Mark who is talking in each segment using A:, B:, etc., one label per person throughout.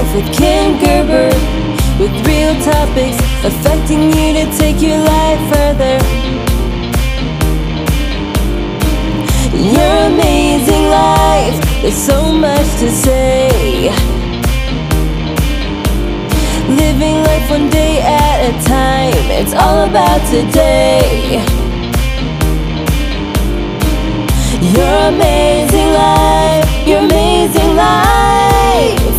A: Life with Ken Gerber. With real topics affecting you to take your life further. Your amazing life, there's so much to say. Living life one day at a time, it's all about today. Your amazing life, your amazing life.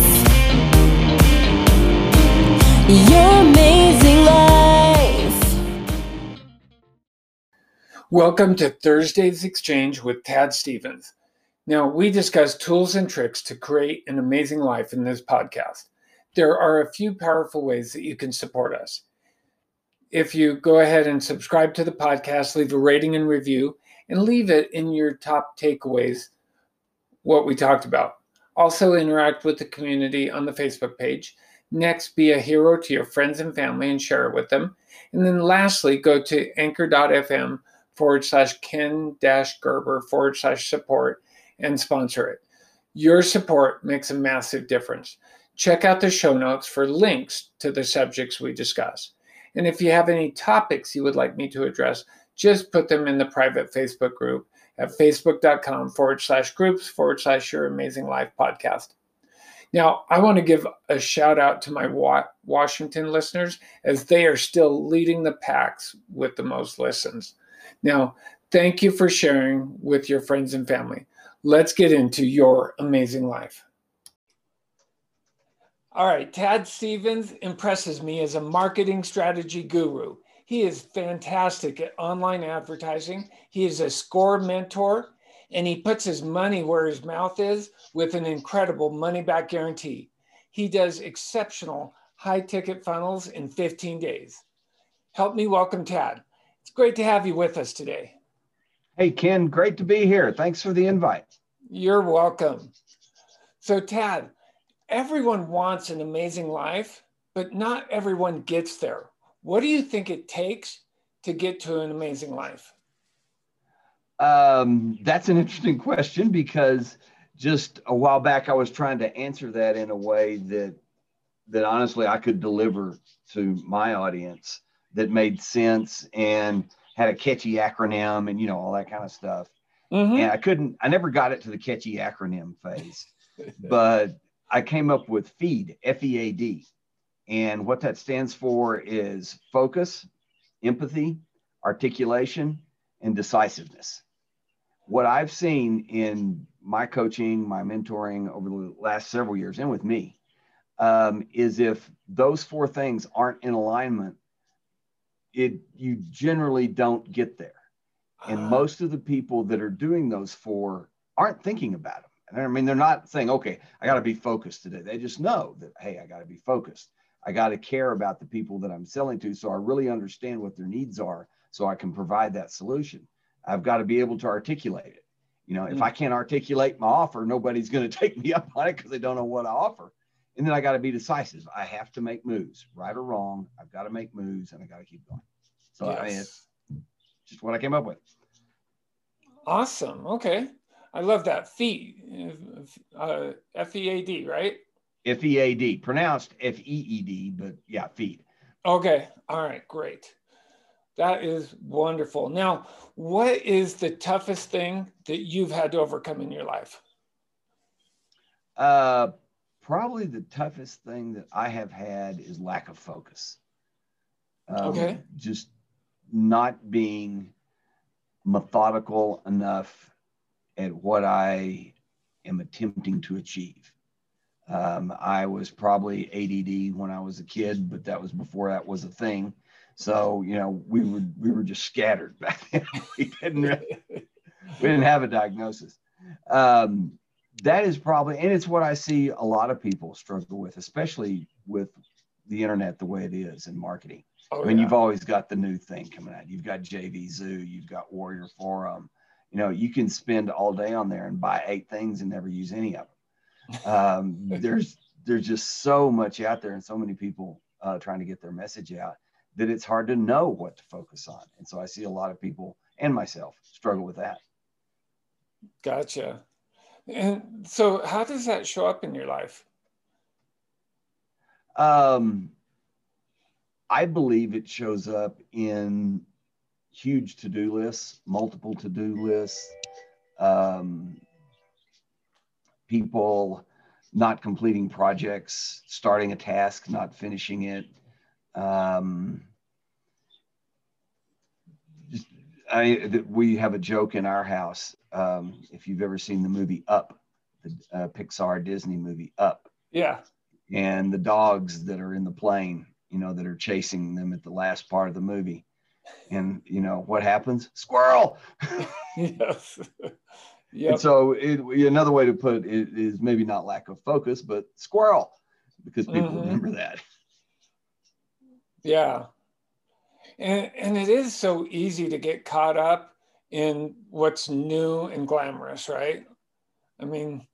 A: Your amazing life.
B: Welcome to Thursday's Exchange with Tad Stevens. Now, we discuss tools and tricks to create an amazing life in this podcast. There are a few powerful ways that you can support us. If you go ahead and subscribe to the podcast, leave a rating and review, and leave it in your top takeaways what we talked about. Also, interact with the community on the Facebook page. Next, be a hero to your friends and family and share it with them. And then lastly, go to anchor.fm forward slash Ken dash Gerber forward slash support and sponsor it. Your support makes a massive difference. Check out the show notes for links to the subjects we discuss. And if you have any topics you would like me to address, just put them in the private Facebook group at facebook.com forward slash groups forward slash your amazing life podcast. Now, I want to give a shout out to my Washington listeners as they are still leading the packs with the most listens. Now, thank you for sharing with your friends and family. Let's get into your amazing life. All right, Tad Stevens impresses me as a marketing strategy guru. He is fantastic at online advertising. He is a score mentor and he puts his money where his mouth is with an incredible money back guarantee. He does exceptional high ticket funnels in 15 days. Help me welcome Tad. It's great to have you with us today.
C: Hey, Ken, great to be here. Thanks for the invite.
B: You're welcome. So, Tad, everyone wants an amazing life, but not everyone gets there. What do you think it takes to get to an amazing life?
C: Um, that's an interesting question because just a while back I was trying to answer that in a way that that honestly I could deliver to my audience that made sense and had a catchy acronym and you know all that kind of stuff. Mm-hmm. And I couldn't I never got it to the catchy acronym phase. but I came up with FEED, F E A D. And what that stands for is focus, empathy, articulation, and decisiveness. What I've seen in my coaching, my mentoring over the last several years, and with me, um, is if those four things aren't in alignment, it you generally don't get there. And uh, most of the people that are doing those four aren't thinking about them. I mean, they're not saying, okay, I got to be focused today. They just know that, hey, I got to be focused. I got to care about the people that I'm selling to. So I really understand what their needs are so I can provide that solution. I've got to be able to articulate it. You know, mm-hmm. if mm. I can't articulate my offer, nobody's going to take me up on it because they don't know what I offer. And then I got to be decisive. I have to make moves, right or wrong. I've got to make moves and I got to keep going. So yes. I mean, it's just what I came up with.
B: Awesome. Okay. I love that. Feed, uh, F E A D, right?
C: F E A D, pronounced F E E D, but yeah, feed.
B: Okay. All right. Great. That is wonderful. Now, what is the toughest thing that you've had to overcome in your life?
C: Uh, probably the toughest thing that I have had is lack of focus.
B: Um, okay.
C: Just not being methodical enough at what I am attempting to achieve. Um, I was probably ADD when I was a kid, but that was before that was a thing. So you know, we were we were just scattered back then. we didn't really, we didn't have a diagnosis. Um, that is probably, and it's what I see a lot of people struggle with, especially with the internet the way it is in marketing. Oh, I mean, yeah. you've always got the new thing coming out. You've got JVZoo, you've got Warrior Forum. You know, you can spend all day on there and buy eight things and never use any of them. Um, there's there's just so much out there and so many people uh, trying to get their message out that it's hard to know what to focus on. And so I see a lot of people and myself struggle with that.
B: Gotcha. And so, how does that show up in your life?
C: Um, I believe it shows up in huge to-do lists, multiple to-do lists, um, people not completing projects, starting a task, not finishing it. Um, just, I, we have a joke in our house. Um, if you've ever seen the movie Up, the uh, Pixar Disney movie Up.
B: Yeah.
C: And the dogs that are in the plane, you know, that are chasing them at the last part of the movie. And, you know, what happens? Squirrel.
B: yes.
C: Yep. And so it, another way to put it is maybe not lack of focus, but squirrel, because people mm-hmm. remember that.
B: Yeah. And, and it is so easy to get caught up in what's new and glamorous, right? I mean,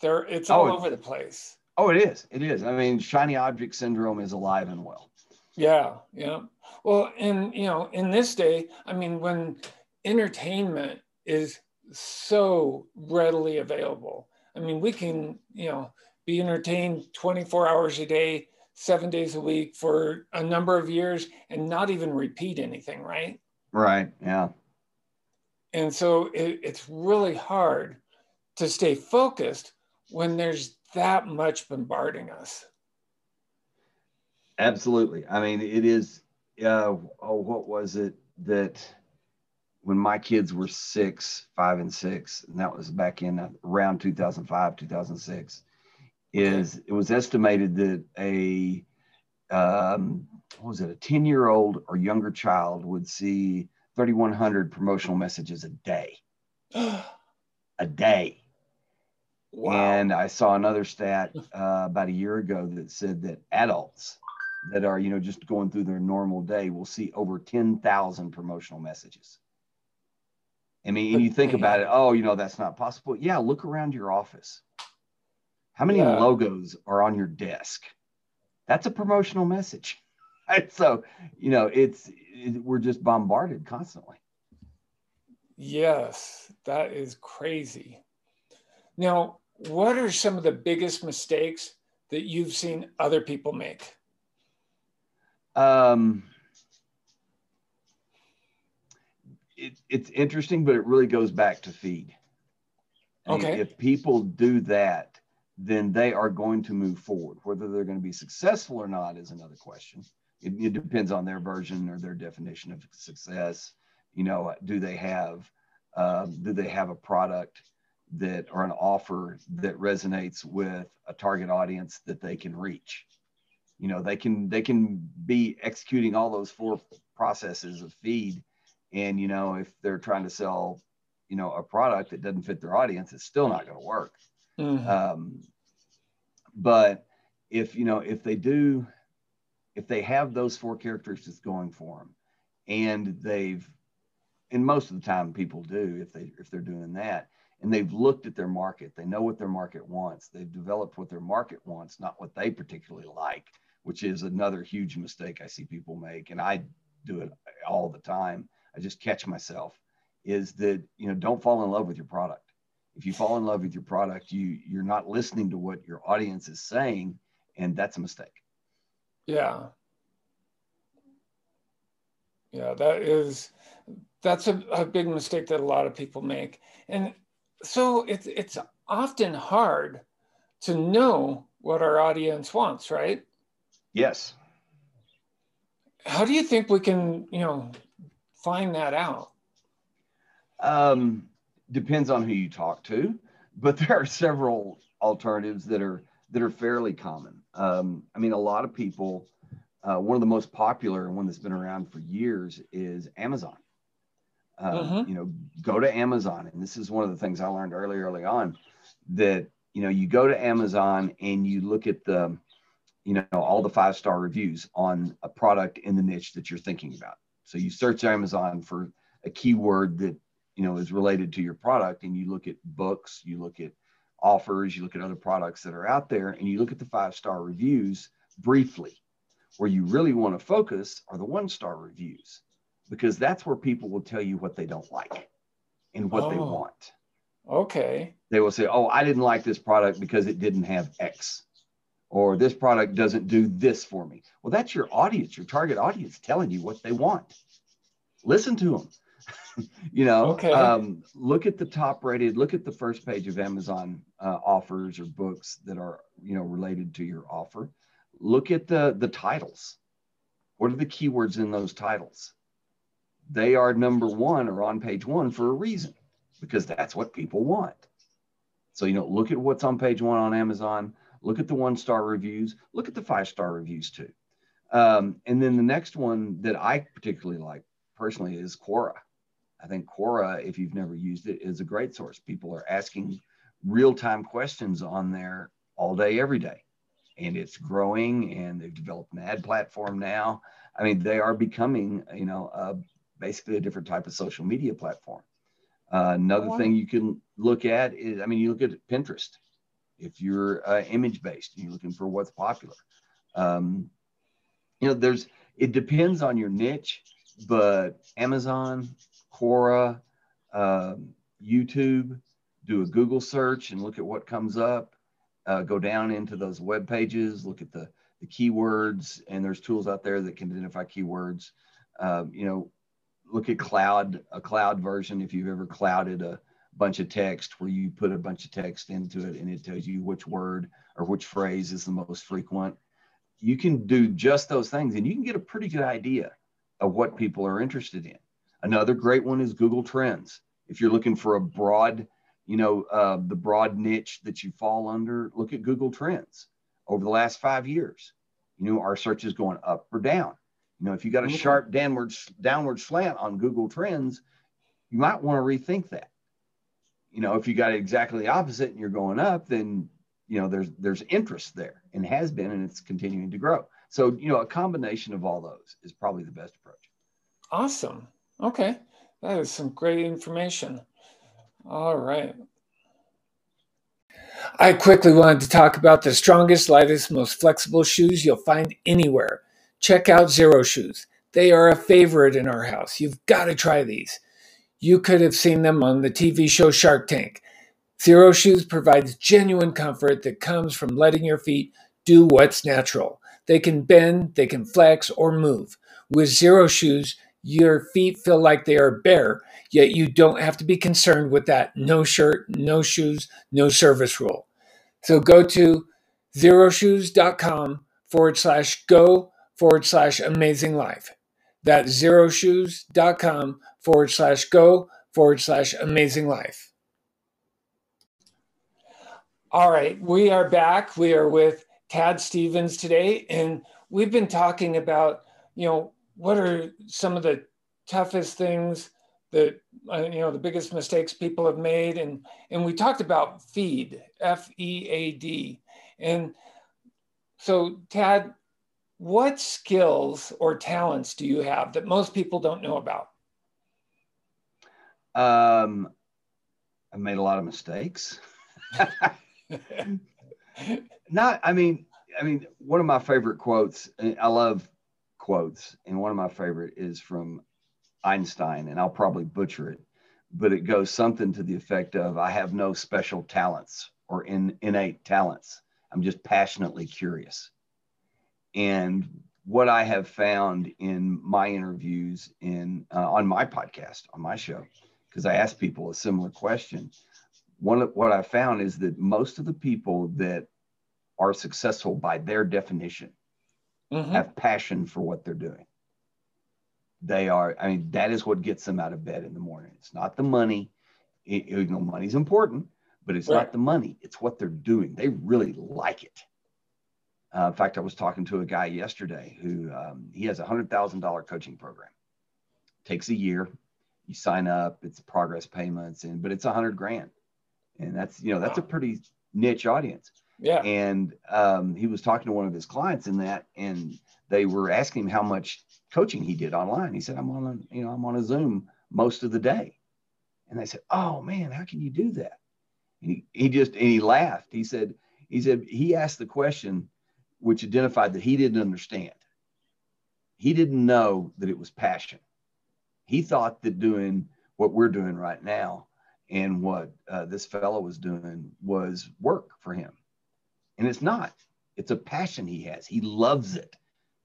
B: there it's all oh, over the place.
C: Oh, it is. It is. I mean, shiny object syndrome is alive and well.
B: Yeah, yeah. Well, and you know, in this day, I mean, when entertainment is so readily available. I mean, we can, you know, be entertained 24 hours a day, seven days a week for a number of years and not even repeat anything, right?
C: Right. Yeah.
B: And so it, it's really hard to stay focused when there's that much bombarding us.
C: Absolutely. I mean, it is. Uh, oh, what was it that when my kids were six, five, and six, and that was back in around 2005, 2006, is it was estimated that a um, what was it, a 10 year old or younger child would see 3,100 promotional messages a day. a day. Wow. And I saw another stat uh, about a year ago that said that adults that are, you know, just going through their normal day will see over 10,000 promotional messages. I mean, and you think about it, oh, you know, that's not possible. Yeah, look around your office. How many yeah. logos are on your desk? That's a promotional message. so, you know, it's it, we're just bombarded constantly.
B: Yes, that is crazy. Now, what are some of the biggest mistakes that you've seen other people make?
C: Um, it, it's interesting, but it really goes back to feed.
B: okay.
C: If people do that, then they are going to move forward. Whether they're going to be successful or not is another question. It, it depends on their version or their definition of success. You know, do they have uh, do they have a product that or an offer that resonates with a target audience that they can reach? You know, they can they can be executing all those four processes of feed and you know, if they're trying to sell, you know, a product that doesn't fit their audience, it's still not going to work. Mm-hmm. Um, but if you know, if they do, if they have those four characteristics going for them, and they've, and most of the time people do, if they if they're doing that, and they've looked at their market, they know what their market wants, they've developed what their market wants, not what they particularly like, which is another huge mistake I see people make, and I do it all the time I just catch myself is that you know don't fall in love with your product. If you fall in love with your product, you you're not listening to what your audience is saying, and that's a mistake.
B: Yeah. Yeah, that is that's a, a big mistake that a lot of people make. And so it's it's often hard to know what our audience wants, right?
C: Yes.
B: How do you think we can, you know, find that out?
C: Um, depends on who you talk to, but there are several alternatives that are that are fairly common. Um, I mean, a lot of people. Uh, one of the most popular and one that's been around for years is Amazon. Uh. You know, go to Amazon, and this is one of the things I learned early, early on, that you know, you go to Amazon and you look at the, you know, all the five star reviews on a product in the niche that you're thinking about. So you search Amazon for a keyword that you know is related to your product, and you look at books, you look at offers, you look at other products that are out there, and you look at the five star reviews briefly. Where you really want to focus are the one star reviews, because that's where people will tell you what they don't like and what oh, they want.
B: Okay.
C: They will say, "Oh, I didn't like this product because it didn't have X." or this product doesn't do this for me. Well, that's your audience, your target audience telling you what they want. Listen to them. you know,
B: Okay.
C: um, look at the top rated, look at the first page of Amazon uh, offers or books that are, you know, related to your offer. Look at the the titles. What are the keywords in those titles? They are number one or on page one for a reason, because that's what people want. So, you know, look at what's on page one on Amazon, look at the one star reviews, look at the five star reviews too. Um, and then the next one that I particularly like personally is Quora. I think Quora, if you've never used it, is a great source. People are asking real time questions on there all day, every day. And it's growing and they've developed an ad platform now. I mean, they are becoming, you know, uh, basically a different type of social media platform. Uh, another thing you can look at is, I mean, you look at Pinterest. If you're uh, image based and you're looking for what's popular, um, you know, there's, it depends on your niche, but Amazon, Quora, um, YouTube, do a Google search and look at what comes up. Uh, go down into those web pages, look at the, the keywords, and there's tools out there that can identify keywords. Um, you know, look at cloud, a cloud version. If you've ever clouded a bunch of text where you put a bunch of text into it and it tells you which word or which phrase is the most frequent, you can do just those things and you can get a pretty good idea of what people are interested in. Another great one is Google Trends. If you're looking for a broad, you know, uh, the broad niche that you fall under, look at Google Trends over the last five years. You know, our search is going up or down. You know, if you got a
B: Okay.
C: sharp downward downward slant on Google Trends, you might want to rethink that. You know, if you got exactly the opposite and you're going up, then you know there's there's interest there and has been and it's continuing to grow. So you know, a combination of all those is probably the best approach.
B: Awesome. Okay. That is some great information. All right. I quickly wanted to talk about the strongest, lightest, most flexible shoes you'll find anywhere. Check out Xero Shoes. They are a favorite in our house. You've got to try these. You could have seen them on the TV show Shark Tank. Xero Shoes provides genuine comfort that comes from letting your feet do what's natural. They can bend, they can flex, or move. With Xero Shoes, your feet feel like they are bare, yet you don't have to be concerned with that no shirt, no shoes, no service rule. So go to xeroshoes.com forward slash go forward slash amazing life. That's xeroshoes.com forward slash go forward slash amazing life. All right, we are back. We are with Tad Stevens today, and we've been talking about, you know, what are some of the toughest things that uh, you know the biggest mistakes people have made and and we talked about feed f e a d and so tad what skills or talents do you have that most people don't know about
C: Um, I made a lot of mistakes. Not, I mean, I mean, one of my favorite quotes. I love quotes, and one of my favorite is from Einstein, and I'll probably butcher it, but it goes something to the effect of, "I have no special talents or in, innate talents. I'm just passionately curious." And what I have found in my interviews in uh, on my podcast, on my show, because I ask people a similar question. One of what I found is that most of the people that are successful by their definition
B: Mhm.
C: have passion for what they're doing. They are, I mean, that is what gets them out of bed in the morning. It's not the money. It, you know, money's important, but it's
B: Right.
C: not the money. It's what they're doing. They really like it. Uh, in fact, I was talking to a guy yesterday who um, he has a hundred thousand dollar coaching program. Takes a year. You sign up. It's progress payments, and but it's a hundred grand, and that's you know that's a pretty niche audience
B: yeah.
C: And um, he was talking to one of his clients in that and they were asking him how much coaching he did online. He said i'm on a you know i'm on a zoom most of the day. And they said oh man how can you do that? And he, he just and he laughed. He said he said he asked the question which identified that he didn't understand. He didn't know that it was passion. He thought that doing what we're doing right now and what uh, this fellow was doing was work for him and it's not It's a passion he has. He loves it.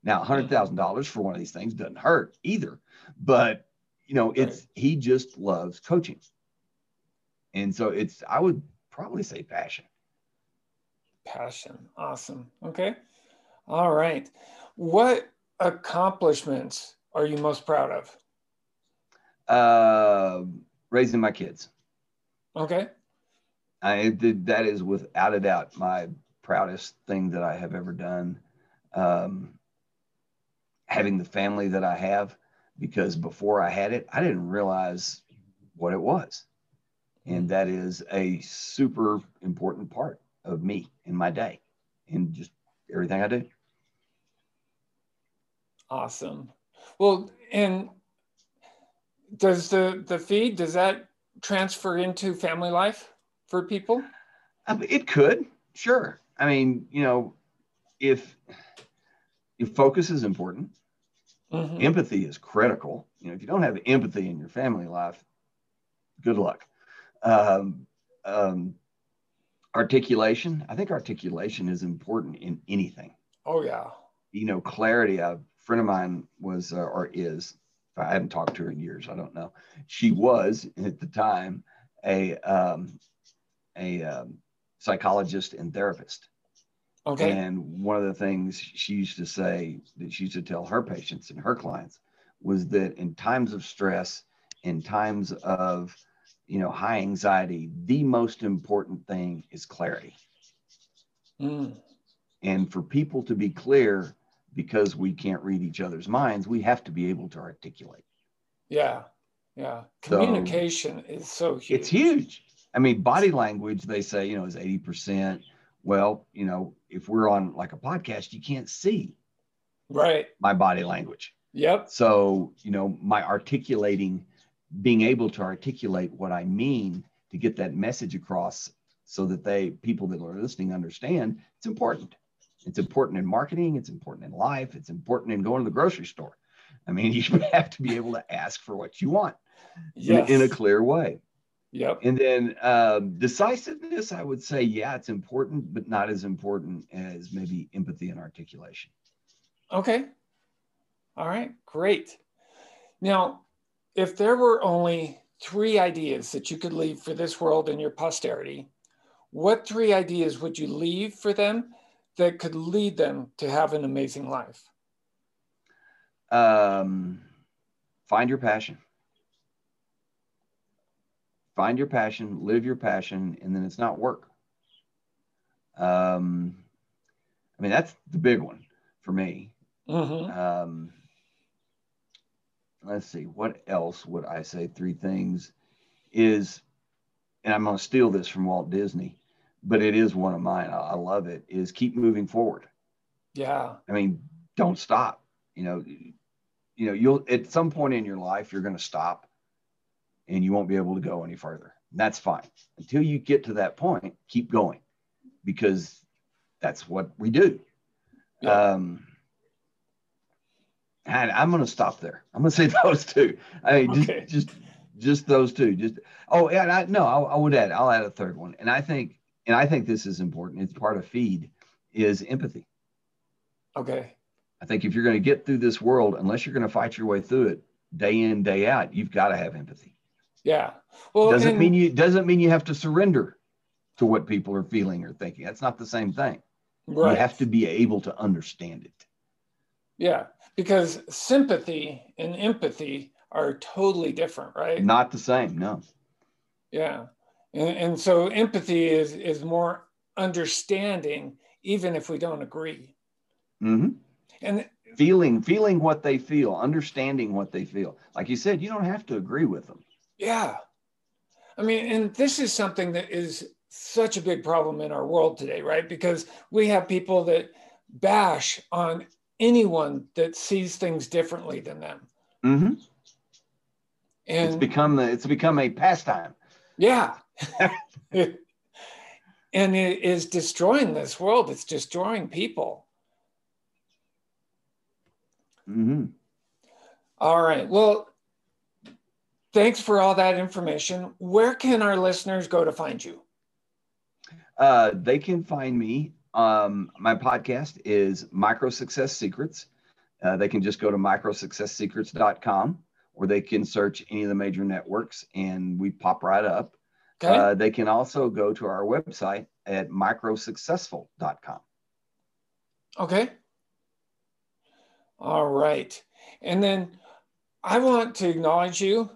C: Now, hundred thousand dollars for one of these things doesn't hurt either, but you know, it's he just loves coaching, and so it's I would probably say passion.
B: Passion, awesome. Okay, all right. What accomplishments are you most proud of?
C: Uh, raising my kids.
B: Okay.
C: I did. That is without a doubt my proudest thing that I have ever done. Um, having the family that I have, because before I had it, I didn't realize what it was, and that is a super important part of me in my day, and just everything I do.
B: Awesome. Well, and does the the feed does that transfer into family life for people?
C: Um, it could, sure. I mean, you know, if if focus is important, mm-hmm. empathy is critical. You know, if you don't have empathy in your family life, good luck. Um, um, articulation, I think articulation is important in anything.
B: Oh yeah.
C: You know, clarity. A friend of mine was uh, or is I haven't talked to her in years. I don't know. She was at the time a um, a um, psychologist and therapist.
B: Okay.
C: And one of the things she used to say that she used to tell her patients and her clients was that in times of stress, in times of you know high anxiety, the most important thing is clarity. Mm. And for people to be clear, because we can't read each other's minds, we have to be able to articulate.
B: Yeah. Yeah. Communication so, is so huge.
C: It's huge. I mean, body language, they say, you know, is 80%. Well, you know, if we're on like a podcast, you can't see
B: right
C: my body language.
B: Yep.
C: So, you know, my articulating, being able to articulate what I mean to get that message across so that they people that are listening understand it's important. It's important in marketing. It's important in life. It's important in going to the grocery store. I mean, you have to be able to ask for what you want yes. in, in, a clear way.
B: Yep.
C: And then um, decisiveness, I would say, yeah, it's important, but not as important as maybe empathy and articulation.
B: Okay. All right. Great. Now, if there were only three ideas that you could leave for this world and your posterity, what three ideas would you leave for them that could lead them to have an amazing life?
C: Um, find your passion. Find your passion, live your passion, and then it's not work. Um, I mean, that's the big one for me. Mm-hmm. Um, let's see, what else would I say? Three things is, and I'm going to steal this from Walt Disney but it is one of mine. I, I love it. Is keep moving forward.
B: Yeah.
C: I mean, don't stop. You know, you know, you'll at some point in your life you're going to stop, and you won't be able to go any further. That's fine. Until you get to that point, keep going, because that's what we do. Yeah. Um, and I'm going to stop there. I'm going to say those two. I mean, just, okay. just, just those two. Just oh, yeah. I, no, I, I would add. I'll add a third one, and I think and I think this is important. It's part of feed is empathy.
B: Okay.
C: I think if you're going to get through this world, unless you're going to fight your way through it day in day out, you've got to have empathy.
B: Yeah.
C: Well, doesn't and, mean you doesn't mean you have to surrender to what people are feeling or thinking. That's not the same thing. Right. You have to be able to understand it.
B: Yeah, because sympathy and empathy are totally different, right?
C: Not the same. No.
B: Yeah. And, and so empathy is, is more understanding, even if we don't agree.
C: Mm-hmm. And feeling, feeling what they feel, understanding what they feel. Like you said, you don't have to agree with them.
B: Yeah. I mean, and this is something that is such a big problem in our world today, right? Because we have people that bash on anyone that sees things differently than them.
C: Mm-hmm. And it's become the, it's become a pastime.
B: Yeah. and it is destroying this world. It's destroying people.
C: Mm-hmm.
B: All right. Well, thanks for all that information. Where can our listeners go to find you?
C: Uh, they can find me Um, my podcast is Micro Success Secrets. Uh, they can just go to microsuccesssecrets.com or they can search any of the major networks and we pop right up.
B: Okay.
C: Uh, they can also go to our website at microsuccessful.com.
B: Okay. All right. And then I want to acknowledge you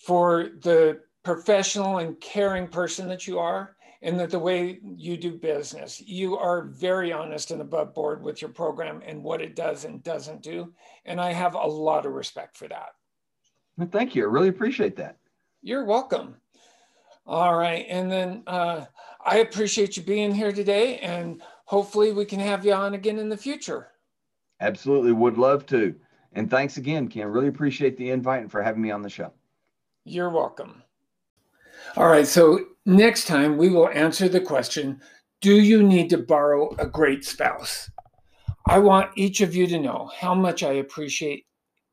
B: for the professional and caring person that you are and that the way you do business. You are very honest and above board with your program and what it does and doesn't do. And I have a lot of respect for that.
C: Well, thank you. I really appreciate that.
B: You're welcome. All right. And then uh, I appreciate you being here today, and hopefully we can have you on again in the future.
C: Absolutely. Would love to. And thanks again, Ken. Really appreciate the invite and for having me on the show.
B: You're welcome. All right. So next time we will answer the question Do you need to borrow a great spouse? I want each of you to know how much I appreciate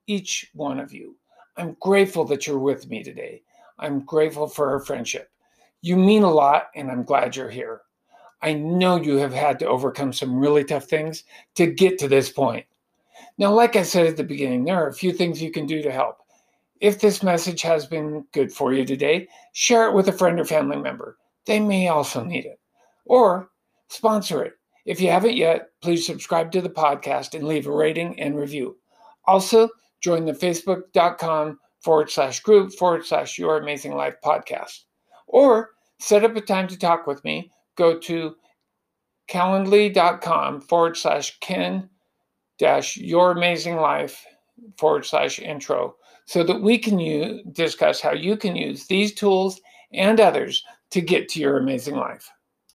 B: each one of you. I'm grateful that you're with me today. I'm grateful for our friendship. You mean a lot, and I'm glad you're here. I know you have had to overcome some really tough things to get to this point. Now, like I said at the beginning, there are a few things you can do to help. If this message has been good for you today, share it with a friend or family member. They may also need it. Or sponsor it. If you haven't yet, please subscribe to the podcast and leave a rating and review. Also, join the facebook.com forward slash group forward slash your amazing life podcast. Or set up a time to talk with me. Go to calendly.com forward slash ken dash your amazing life forward slash intro so that we can discuss how you can use these tools and others to get to your amazing life.